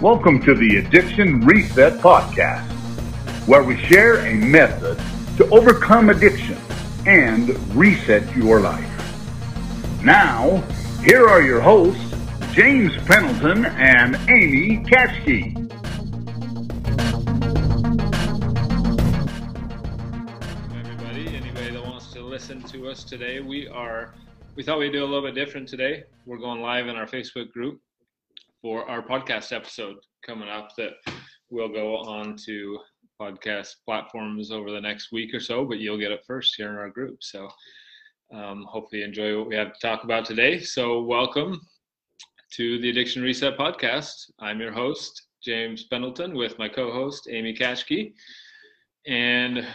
Welcome to the Addiction Reset Podcast, where we share a method to overcome addiction and reset your life. Now, here are your hosts, James Pendleton and Amy Katschke. Everybody, anybody that wants to listen to us today, we are. We thought we'd do a little bit different today. We're going live in our Facebook group for our podcast episode coming up that will go on to podcast platforms over the next week or so, but you'll get it first here in our group. So um, hopefully enjoy what we have to talk about today. So welcome to the Addiction Reset podcast. I'm your host, James Pendleton, with my co-host, Amy Katschke. And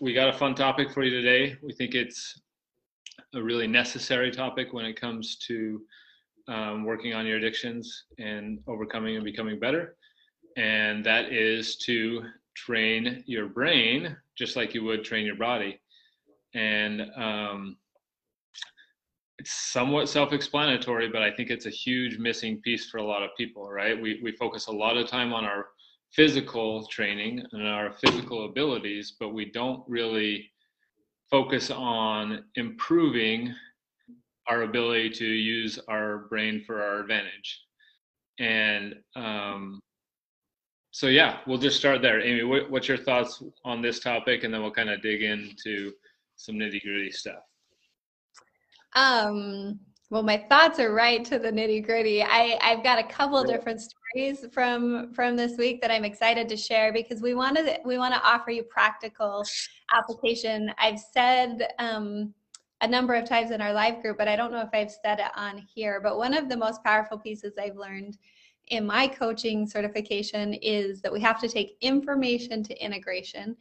we got a fun topic for you today. We think it's a really necessary topic when it comes to um, working on your addictions and overcoming and becoming better. And that is to train your brain just like you would train your body. And um, it's somewhat self-explanatory, but I think it's a huge missing piece for a lot of people, right? We, we focus a lot of time on our physical training and our physical abilities, but we don't really focus on improving our ability to use our brain for our advantage. And um, so, yeah, we'll just start there. Amy, what, what's your thoughts on this topic? And then we'll kind of dig into some nitty gritty stuff. Um, well, my thoughts are right to the nitty gritty. I, I've got a couple different stories from from this week that I'm excited to share because we want to we want to offer you practical application. I've said um, a number of times in our live group, but I don't know if I've said it on here. But one of the most powerful pieces I've learned in my coaching certification is that we have to take information to integration.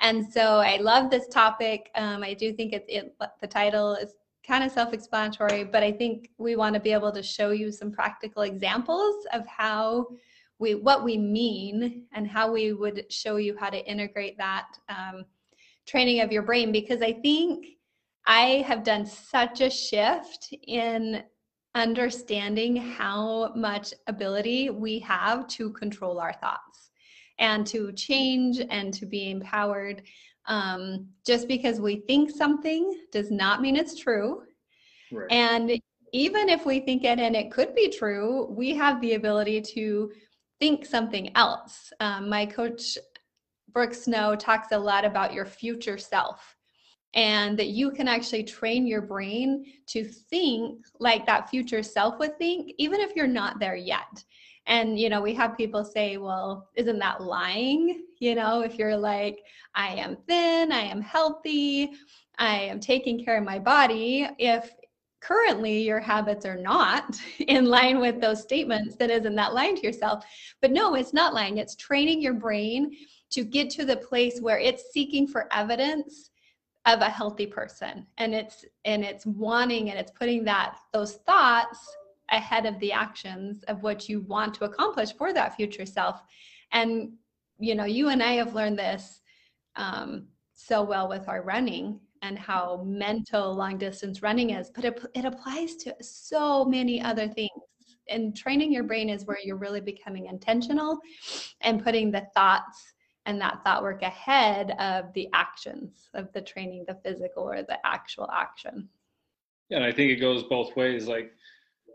And so I love this topic. Um, I do think it's it, the title is kind of self-explanatory, but I think we want to be able to show you some practical examples of how we what we mean and how we would show you how to integrate that um, training of your brain because I think I have done such a shift in understanding how much ability we have to control our thoughts and to change and to be empowered. Um, just because we think something does not mean it's true. Right. And even if we think it and it could be true, we have the ability to think something else. Um, my coach, Brooke Snow, talks a lot about your future self and that you can actually train your brain to think like that future self would think, even if you're not there yet. And, you know, we have people say, well, isn't that lying? You know, if you're like, I am thin, I am healthy, I am taking care of my body, if currently your habits are not in line with those statements, then isn't that lying to yourself? But no, it's not lying. It's training your brain to get to the place where it's seeking for evidence of a healthy person. And it's and it's wanting and it's putting that those thoughts ahead of the actions of what you want to accomplish for that future self. And you know you and i have learned this um, so well with our running and how mental long distance running is but it, it applies to so many other things. And training your brain is where you're really becoming intentional and putting the thoughts and that thought work ahead of the actions of the training, the physical or the actual action. Yeah, and I think it goes both ways. Like,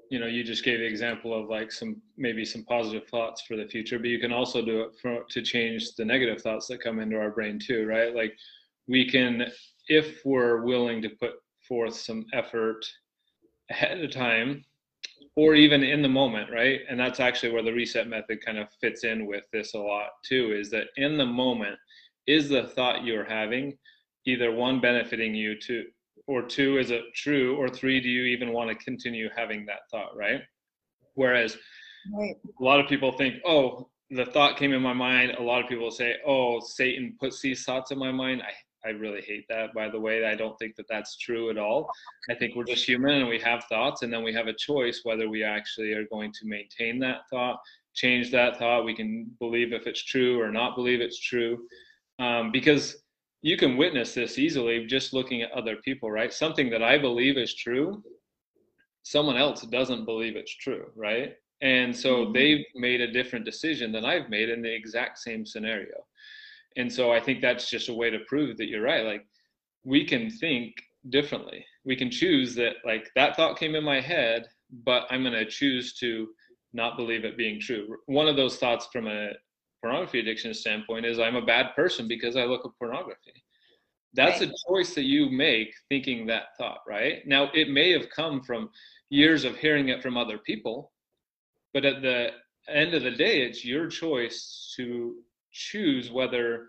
you know, you just gave the example of like some maybe some positive thoughts for the future, but you can also do it for, to change the negative thoughts that come into our brain too, right? Like, we can, if we're willing to put forth some effort ahead of time or even in the moment, right? And that's actually where the reset method kind of fits in with this a lot too is that in the moment, is the thought you're having either one benefiting you to or two is it true or three do you even want to continue having that thought right whereas right. a lot of people think oh the thought came in my mind a lot of people say oh satan puts these thoughts in my mind i I really hate that, by the way. I don't think that that's true at all. I think we're just human and we have thoughts, and then we have a choice whether we actually are going to maintain that thought, change that thought. We can believe if it's true or not believe it's true. Um, because you can witness this easily just looking at other people, right? Something that I believe is true, someone else doesn't believe it's true, right? And so mm-hmm. they've made a different decision than I've made in the exact same scenario. And so I think that's just a way to prove that you're right. Like we can think differently. We can choose that like that thought came in my head, but I'm going to choose to not believe it being true. One of those thoughts from a pornography addiction standpoint is I'm a bad person because I look at pornography. That's right. a choice that you make thinking that thought, right? Now, it may have come from years of hearing it from other people, but at the end of the day, it's your choice to choose whether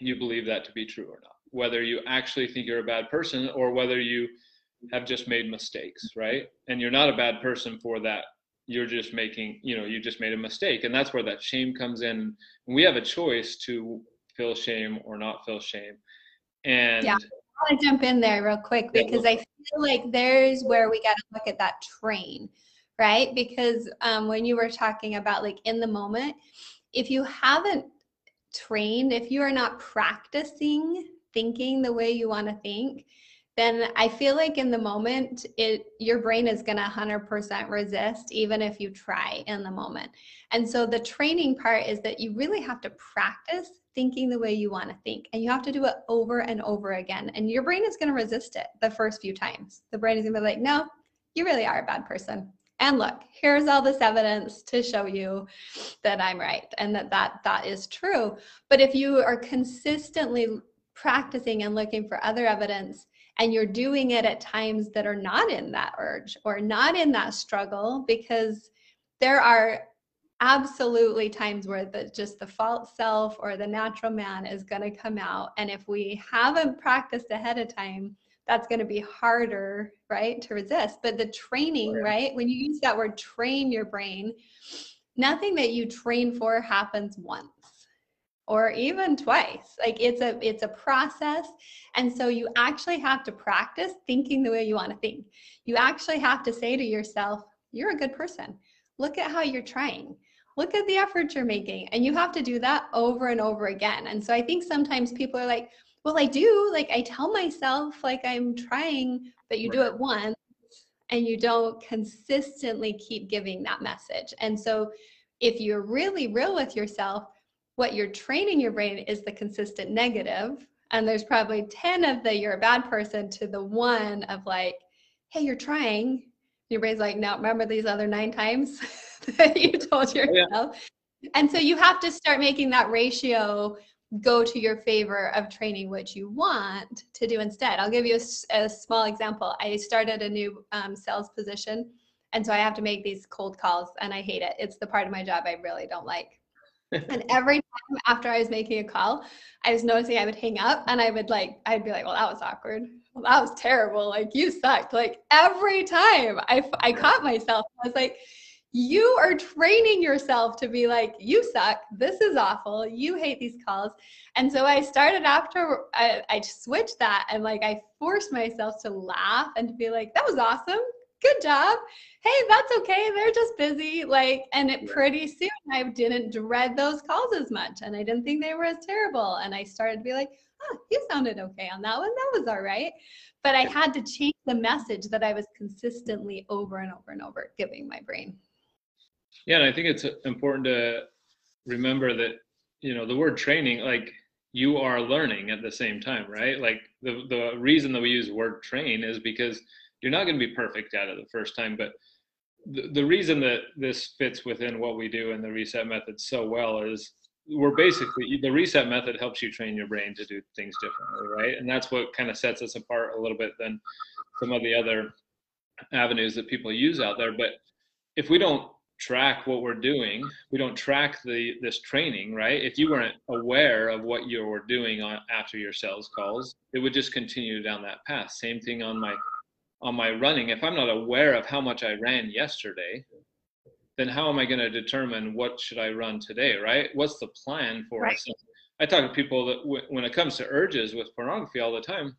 you believe that to be true or not, whether you actually think you're a bad person or whether you have just made mistakes, right? And you're not a bad person for that. You're just making, you know, you just made a mistake. And that's where that shame comes in. We have a choice to feel shame or not feel shame. And yeah, I want to jump in there real quick because I feel like there's where we got to look at that train, right? Because um, when you were talking about like in the moment, if you haven't trained, if you are not practicing thinking the way you want to think, then I feel like in the moment, it your brain is going to 100% resist, even if you try in the moment. And so the training part is that you really have to practice thinking the way you want to think, and you have to do it over and over again. And your brain is going to resist it the first few times. The brain is going to be like, no, you really are a bad person. And look, here's all this evidence to show you that I'm right and that that, that is true. But if you are consistently practicing and looking for other evidence, and you're doing it at times that are not in that urge or not in that struggle because there are absolutely times where the just the false self or the natural man is going to come out and if we haven't practiced ahead of time that's going to be harder right to resist. But the training oh, right when you use that word train your brain nothing that you train for happens once or even twice. Like it's a it's a process. And so you actually have to practice thinking the way you want to think. You actually have to say to yourself you're a good person. Look at how you're trying. Look at the effort you're making. And you have to do that over and over again. And so i think sometimes people are like well i do like i tell myself like i'm trying but you do it once and you don't consistently keep giving that message. And so if you're really real with yourself what you're training your brain is the consistent negative and there's probably 10 of the you're a bad person to the one of like hey you're trying. Your brain's like no remember these other nine times that you told yourself oh, yeah. and so you have to start making that ratio go to your favor of training what you want to do instead i'll give you a, a small example i started a new um, sales position and so i have to make these cold calls and i hate it it's the part of my job i really don't like and every time after I was making a call, I was noticing I would hang up and I would like, I'd be like, well, that was awkward. Well, that was terrible. Like, you sucked. Like, every time I, I caught myself, I was like, you are training yourself to be like, you suck. This is awful. You hate these calls. And so I started after I, I switched that and like I forced myself to laugh and to be like, that was awesome good job. Hey, that's okay. They're just busy. Like, and it pretty soon I didn't dread those calls as much and I didn't think they were as terrible. And I started to be like, oh, you sounded okay on that one. That was all right. But I had to change the message that I was consistently over and over and over giving my brain. Yeah, and I think it's important to remember that, you know, the word training, like you are learning at the same time, right? Like the the reason that we use word train is because you're not going to be perfect at it the first time but the, the reason that this fits within what we do in the reset method so well is we're basically the reset method helps you train your brain to do things differently right and that's what kind of sets us apart a little bit than some of the other avenues that people use out there but if we don't track what we're doing we don't track the this training right if you weren't aware of what you were doing on after your sales calls it would just continue down that path same thing on my on my running, if I'm not aware of how much I ran yesterday, then how am I going to determine what should I run today, right? What's the plan for right. us? I talk to people that w- when it comes to urges with pornography all the time,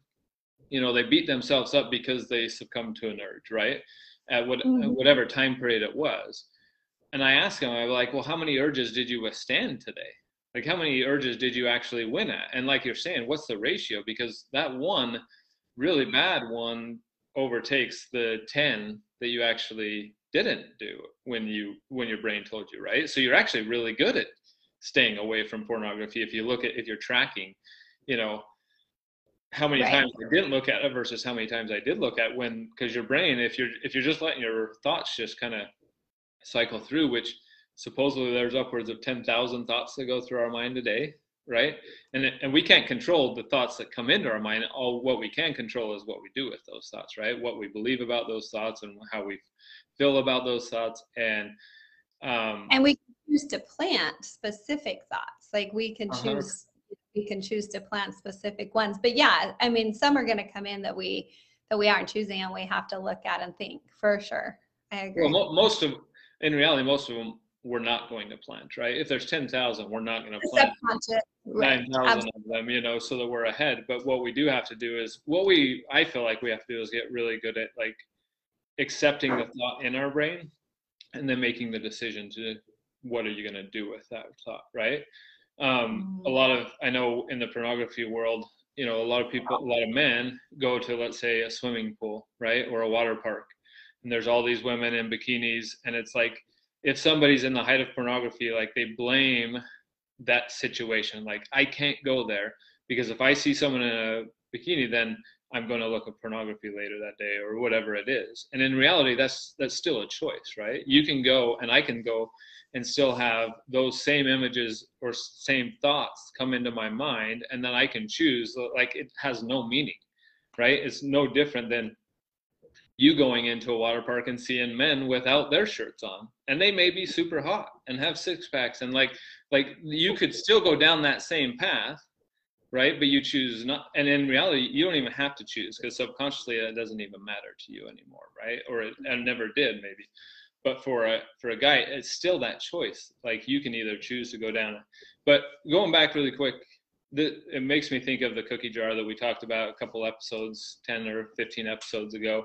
you know, they beat themselves up because they succumb to an urge, right? At, what, mm-hmm. at whatever time period it was. And I ask him, I'm like, well, how many urges did you withstand today? Like, how many urges did you actually win at? And like you're saying, what's the ratio? Because that one really bad one overtakes the 10 that you actually didn't do when you when your brain told you right so you're actually really good at staying away from pornography if you look at if you're tracking you know how many right. times I didn't look at it versus how many times I did look at when because your brain if you're if you're just letting your thoughts just kind of cycle through which supposedly there's upwards of 10,000 thoughts that go through our mind a day right? And and we can't control the thoughts that come into our mind. All what we can control is what we do with those thoughts right? What we believe about those thoughts and how we feel about those thoughts. And um and we choose to plant specific thoughts. Like we can uh-huh. choose we can choose to plant specific ones. But yeah i mean some are going to come in that we that we aren't choosing and we have to look at and think for sure. I agree. well mo- most of in reality most of them we're not going to plant, right? If there's 10,000, we're not going to plant 9,000 of them, you know, so that we're ahead. But what we do have to do is what we, I feel like we have to do is get really good at like accepting the thought in our brain and then making the decision to what are you going to do with that thought, right? Um, a mm. lot of, I know in the pornography world, you know, a lot of people, a lot of men go to, let's say, a swimming pool, right? Or a water park. And there's all these women in bikinis, and it's like, if somebody's in the height of pornography, like they blame that situation. Like I can't go there because if I see someone in a bikini, then I'm going to look at pornography later that day or whatever it is. And in reality, that's that's still a choice, right? You can go and I can go and still have those same images or same thoughts come into my mind, and then I can choose. Like it has no meaning, right? It's no different than you going into a water park and seeing men without their shirts on and they may be super hot and have six packs and like like you could still go down that same path right? But you choose not and in reality you don't even have to choose because subconsciously it doesn't even matter to you anymore right? Or it, never did maybe. But for a for a guy it's still that choice. Like you can either choose to go down. But going back really quick the, it makes me think of the cookie jar that we talked about a couple episodes 10 or 15 episodes ago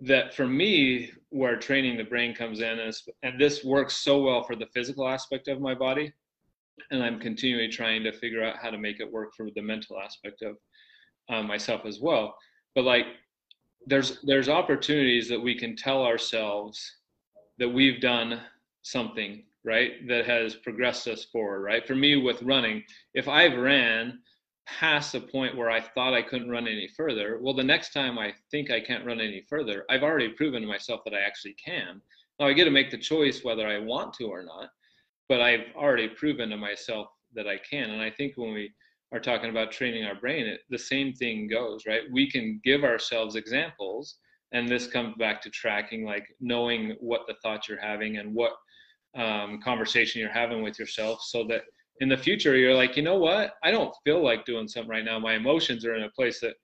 that for me where training the brain comes in is and this works so well for the physical aspect of my body and i'm continually trying to figure out how to make it work for the mental aspect of uh, myself as well. But like there's there's opportunities that we can tell ourselves that we've done something right that has progressed us forward right? For me with running if i've ran past a point where I thought I couldn't run any further, well, the next time I think I can't run any further, I've already proven to myself that I actually can. Now I get to make the choice whether I want to or not, but I've already proven to myself that I can. And I think when we are talking about training our brain, it, the same thing goes, right? We can give ourselves examples, and this comes back to tracking, like knowing what the thoughts you're having and what um, conversation you're having with yourself, so that in the future you're like you know what? I don't feel like doing something right now. My emotions are in a place that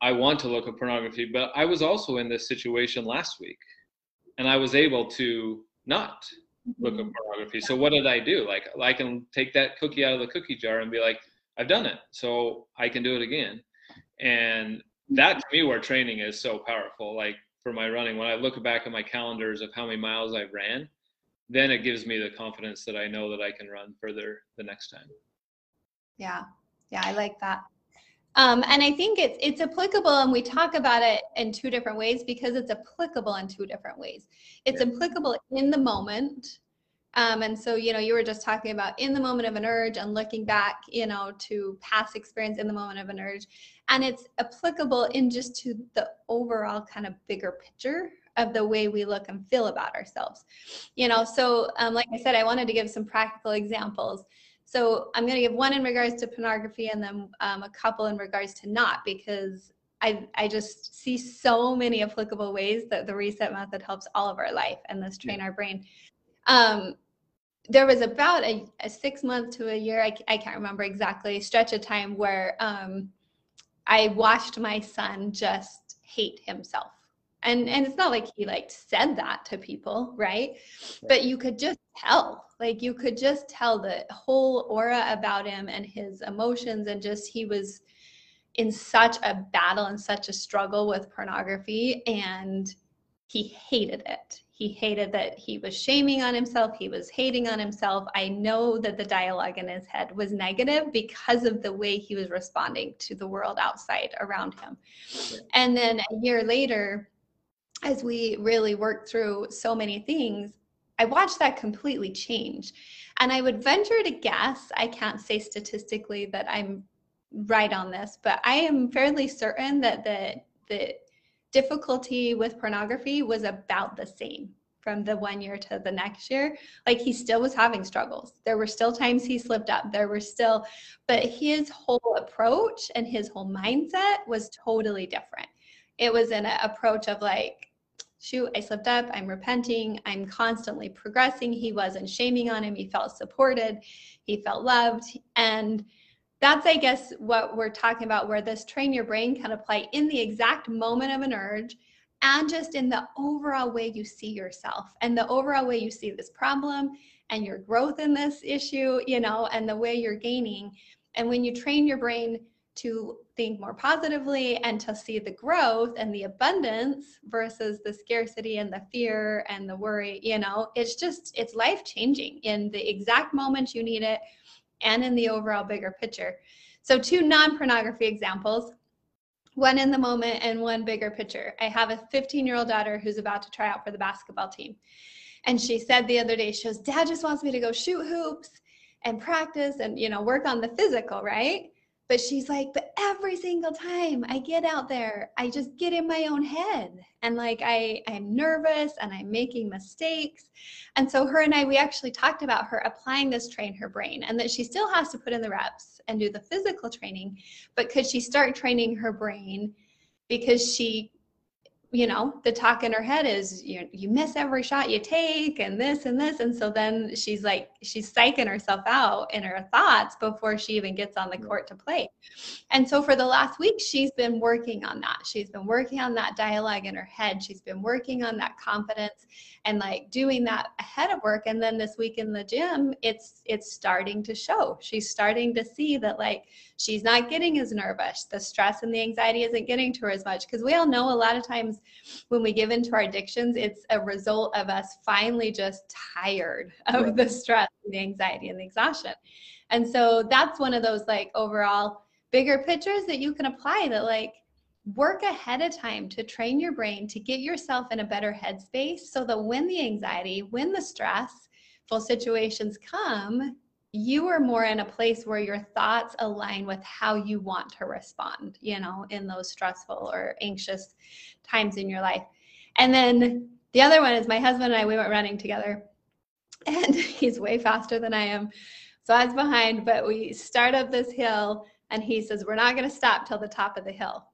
i want to look at pornography but i was also in this situation last week and i was able to not look at mm-hmm. pornography. So what did i do? Like i can take that cookie out of the cookie jar and be like i've done it so i can do it again. And that to me where training is so powerful like for my running when i look back at my calendars of how many miles i've ran then it gives me the confidence that I know that I can run further the next time. Yeah. Yeah, I like that. Um, and I think it's it's applicable, and we talk about it in two different ways because it's applicable in two different ways. It's yeah. applicable in the moment, um, and so you know you were just talking about in the moment of an urge and looking back, you know, to past experience in the moment of an urge, and it's applicable in just to the overall kind of bigger picture of the way we look and feel about ourselves. You know, so um, like I said, I wanted to give some practical examples. So I'm going to give one in regards to pornography and then um, a couple in regards to not because I, I just see so many applicable ways that the reset method helps all of our life and this train our brain. Um, there was about a, a, six month to a year, I, I can't remember exactly, stretch of time where um, I watched my son just hate himself and and it's not like he like said that to people right? But you could just tell like you could just tell the whole aura about him and his emotions and just he was in such a battle and such a struggle with pornography and he hated it. He hated that he was shaming on himself. He was hating on himself. I know that the dialogue in his head was negative because of the way he was responding to the world outside around him. And then a year later as we really worked through so many things, I watched that completely change. And I would venture to guess, I can't say statistically that I'm right on this, but I am fairly certain that the the difficulty with pornography was about the same from the one year to the next year. Like he still was having struggles. There were still times he slipped up. There were still, but his whole approach and his whole mindset was totally different. It was an approach of like, shoot, I slipped up. I'm repenting. I'm constantly progressing. He wasn't shaming on him. He felt supported. He felt loved. And that's, I guess, what we're talking about, where this train your brain can apply in the exact moment of an urge and just in the overall way you see yourself and the overall way you see this problem and your growth in this issue, you know, and the way you're gaining. And when you train your brain to think more positively and to see the growth and the abundance versus the scarcity and the fear and the worry, you know, it's just, it's life changing in the exact moment you need it and in the overall bigger picture. So, two non pornography examples one in the moment and one bigger picture. I have a 15 year old daughter who's about to try out for the basketball team. And she said the other day, she goes, Dad just wants me to go shoot hoops and practice and, you know, work on the physical, right? But she's like, but every single time I get out there, I just get in my own head. And like I, I'm nervous and I'm making mistakes. And so her and I, we actually talked about her applying this train her brain and that she still has to put in the reps and do the physical training, but could she start training her brain because she you know the talk in her head is you you miss every shot you take and this and this and so then she's like she's psyching herself out in her thoughts before she even gets on the mm. court to play. And so for the last week she's been working on that. She's been working on that dialogue in her head. She's been working on that confidence and like doing that ahead of work. And then this week in the gym it's it's starting to show. She's starting to see that like she's not getting as nervous. The stress and the anxiety isn't getting to her as much because we all know a lot of times when we give into our addictions it's a result of us finally just tired of right. the stress the anxiety and the exhaustion and so that's one of those like overall bigger pictures that you can apply that like work ahead of time to train your brain to get yourself in a better headspace so that when the anxiety, when the stressful situations come, you are more in a place where your thoughts align with how you want to respond, you know, in those stressful or anxious times in your life. And then the other one is my husband and I, we went running together, and he's way faster than I am. So I was behind, but we start up this hill, and he says, We're not going to stop till the top of the hill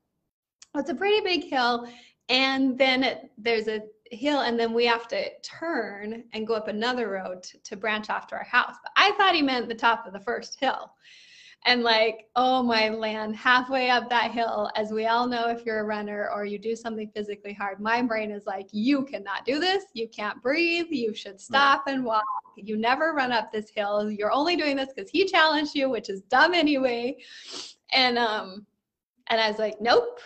it's a pretty big hill. And then it, there's a hill, and then we have to turn and go up another road to, to branch off to our house. But I thought he meant the top of the first hill. And like, oh my land, halfway up that hill, as we all know, if you're a runner or you do something physically hard, my brain is like, you cannot do this. You can't breathe. You should stop and walk. You never run up this hill. You're only doing this because he challenged you, which is dumb anyway. And um, and I was like, nope,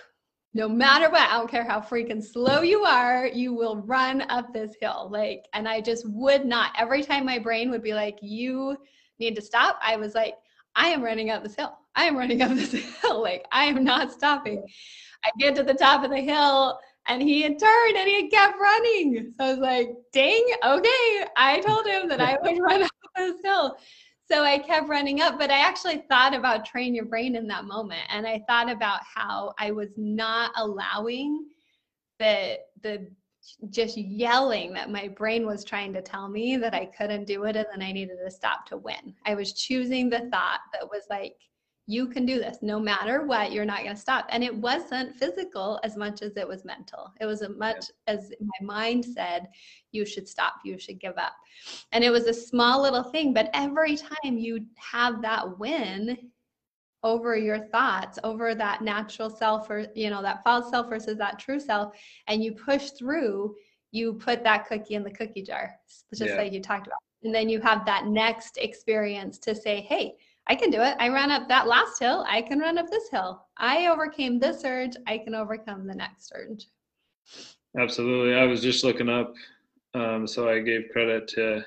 no matter what, I don't care how freaking slow you are, you will run up this hill. Like, and I just would not. Every time my brain would be like, you need to stop, I was like, I am running up this hill. I am running up this hill. Like, I am not stopping. I get to the top of the hill and he had turned and he had kept running. So I was like, dang, okay. I told him that I would run up this hill so I kept running up, but I actually thought about train your brain in that moment. And I thought about how I was not allowing the the just yelling that my brain was trying to tell me that I couldn't do it and then I needed to stop to win. I was choosing the thought that was like, you can do this no matter what you're not going to stop. And it wasn't physical as much as it was mental. It was as much as my mind said you should stop you should give up. And it was a small little thing but every time you have that win over your thoughts over that natural self or you know that false self versus that true self and you push through you put that cookie in the cookie jar just yeah. like you talked about. And then you have that next experience to say hey I can do it. I ran up that last hill. I can run up this hill. I overcame this urge. I can overcome the next urge. Absolutely. I was just looking up, um, so I gave credit to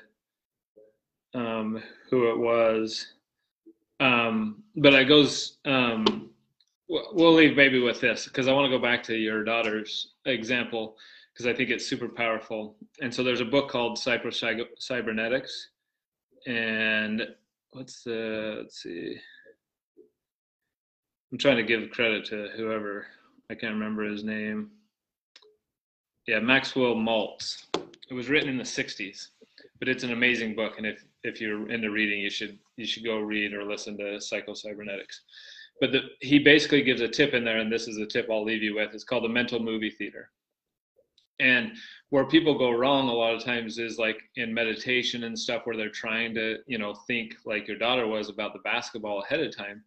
um, who it was. Um, but it goes, um, we'll leave maybe with this because I want to go back to your daughter's example because I think it's super powerful. And so there's a book called Cybernetics, and what's the uh, let's see. I'm trying to give credit to whoever I can't remember his name. Yeah, Maxwell Maltz. It was written in the 60s, but it's an amazing book. And if if you're into reading, you should you should go read or listen to Psycho-Cybernetics. But the, he basically gives a tip in there, and this is the tip I'll leave you with. It's called the mental movie theater. And where people go wrong a lot of times is like in meditation and stuff where they're trying to, you know, think like your daughter was about the basketball ahead of time,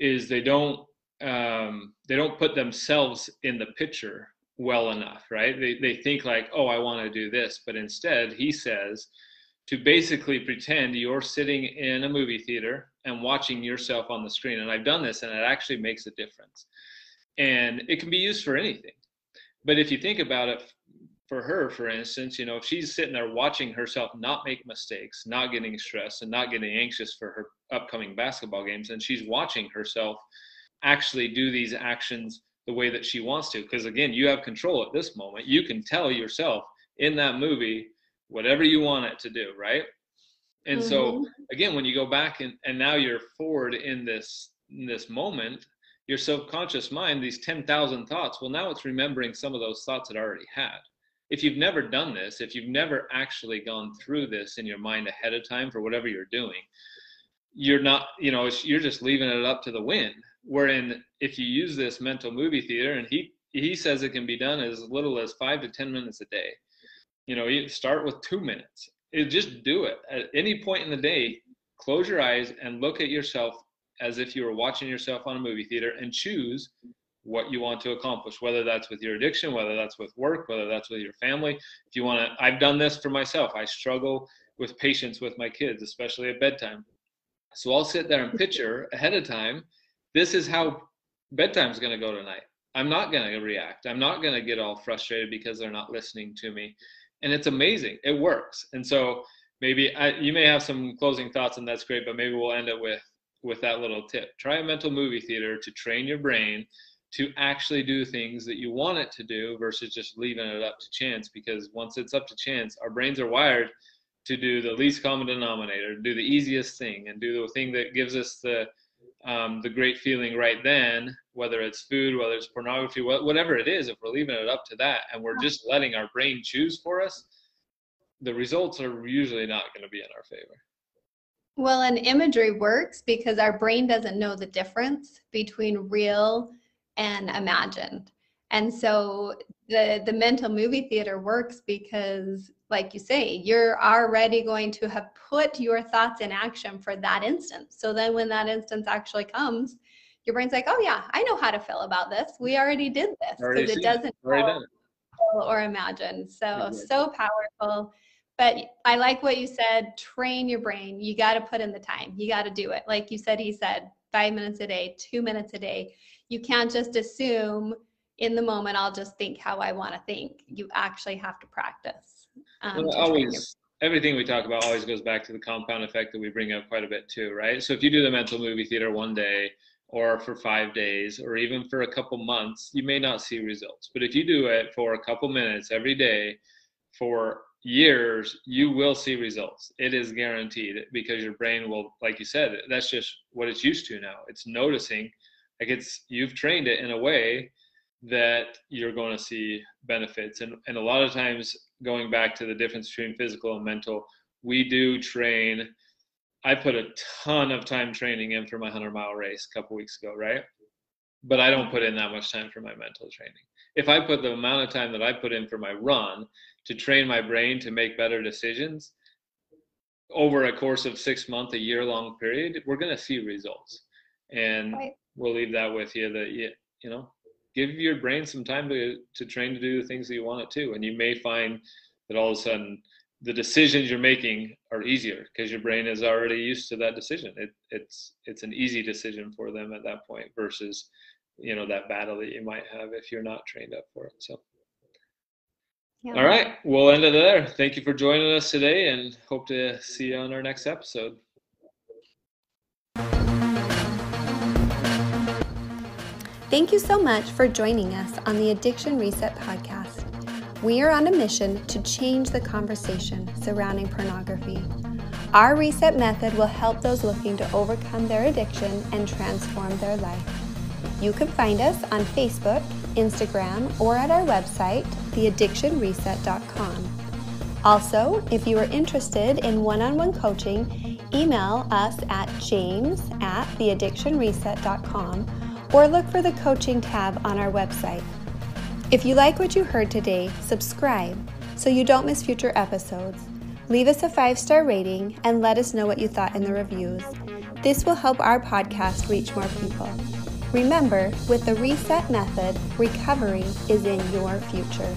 is they don't um, they don't put themselves in the picture well enough, right? They they think like, oh, I want to do this, but instead he says to basically pretend you're sitting in a movie theater and watching yourself on the screen. And I've done this and it actually makes a difference. And it can be used for anything. But if you think about it for her, for instance, you know, if she's sitting there watching herself not make mistakes, not getting stressed and not getting anxious for her upcoming basketball games, and she's watching herself actually do these actions the way that she wants to. Because again, you have control at this moment. You can tell yourself in that movie whatever you want it to do, right? And mm-hmm. so again, when you go back and, and now you're forward in this in this moment, your subconscious mind, these 10,000 thoughts, well, now it's remembering some of those thoughts it already had. If you've never done this, if you've never actually gone through this in your mind ahead of time for whatever you're doing, you're not, you know, you're just leaving it up to the wind. Wherein, if you use this mental movie theater, and he he says it can be done as little as five to ten minutes a day. You know, you start with two minutes. It, just do it at any point in the day. Close your eyes and look at yourself as if you were watching yourself on a movie theater and choose what you want to accomplish, whether that's with your addiction, whether that's with work, whether that's with your family. If you want to, I've done this for myself. I struggle with patience with my kids, especially at bedtime. So I'll sit there and picture ahead of time, this is how bedtime's going to go tonight. I'm not going to react. I'm not going to get all frustrated because they're not listening to me. And it's amazing. It works. And so maybe I, you may have some closing thoughts and that's great, but maybe we'll end it with with that little tip. Try a mental movie theater to train your brain to actually do things that you want it to do versus just leaving it up to chance because once it's up to chance, our brains are wired to do the least common denominator, do the easiest thing and do the thing that gives us the um, the great feeling right then, whether it's food, whether it's pornography, whatever it is, if we're leaving it up to that and we're just letting our brain choose for us, the results are usually not going to be in our favor. Well, and imagery works because our brain doesn't know the difference between real and imagined. And so the the mental movie theater works because like you say, you're already going to have put your thoughts in action for that instance. So then when that instance actually comes, your brain's like, "Oh yeah, I know how to feel about this. We already did this." Because it doesn't feel or imagine. So so powerful. But I like what you said train your brain. You got to put in the time, you got to do it. Like you said, he said five minutes a day, two minutes a day. You can't just assume in the moment, I'll just think how I want to think. You actually have to practice. Um, well, always, everything we talk about always goes back to the compound effect that we bring up quite a bit too, right? So if you do the mental movie theater one day, or for five days or even for a couple months, you may not see results. But if you do it for a couple minutes every day for years, you will see results. It is guaranteed because your brain will, like you said, that's just what it's used to now. It's noticing, like it's you've trained it in a way that you're going to see benefits. And and a lot of times, going back to the difference between physical and mental, we do train. I put a ton of time training in for my hundred mile race a couple weeks ago, right? But I don't put in that much time for my mental training. If I put the amount of time that I put in for my run, to train my brain to make better decisions over a course of six month, a year long period, we're going to see results. And right. we'll leave that with you that, you, you know, give your brain some time to, to train to do the things that you want it to. And you may find that all of a sudden the decisions you're making are easier because your brain is already used to that decision. It, it's, it's an easy decision for them at that point versus, you know, that battle that you might have if you're not trained up for it. So. Yeah. All right, we'll end it there. Thank you for joining us today and hope to see you on our next episode. Thank you so much for joining us on the Addiction Reset podcast. we are on a mission to change the conversation surrounding pornography. Our reset method will help those looking to overcome their addiction and transform their life. You can find us on Facebook, Instagram, or at our website, theaddictionreset.com. Also, if you are interested in one on one coaching, email us at james at theaddictionreset.com or look for the coaching tab on our website. If you like what you heard today, subscribe so you don't miss future episodes. Leave us a five star rating and let us know what you thought in the reviews. This will help our podcast reach more people. Remember, with the reset method, recovery is in your future.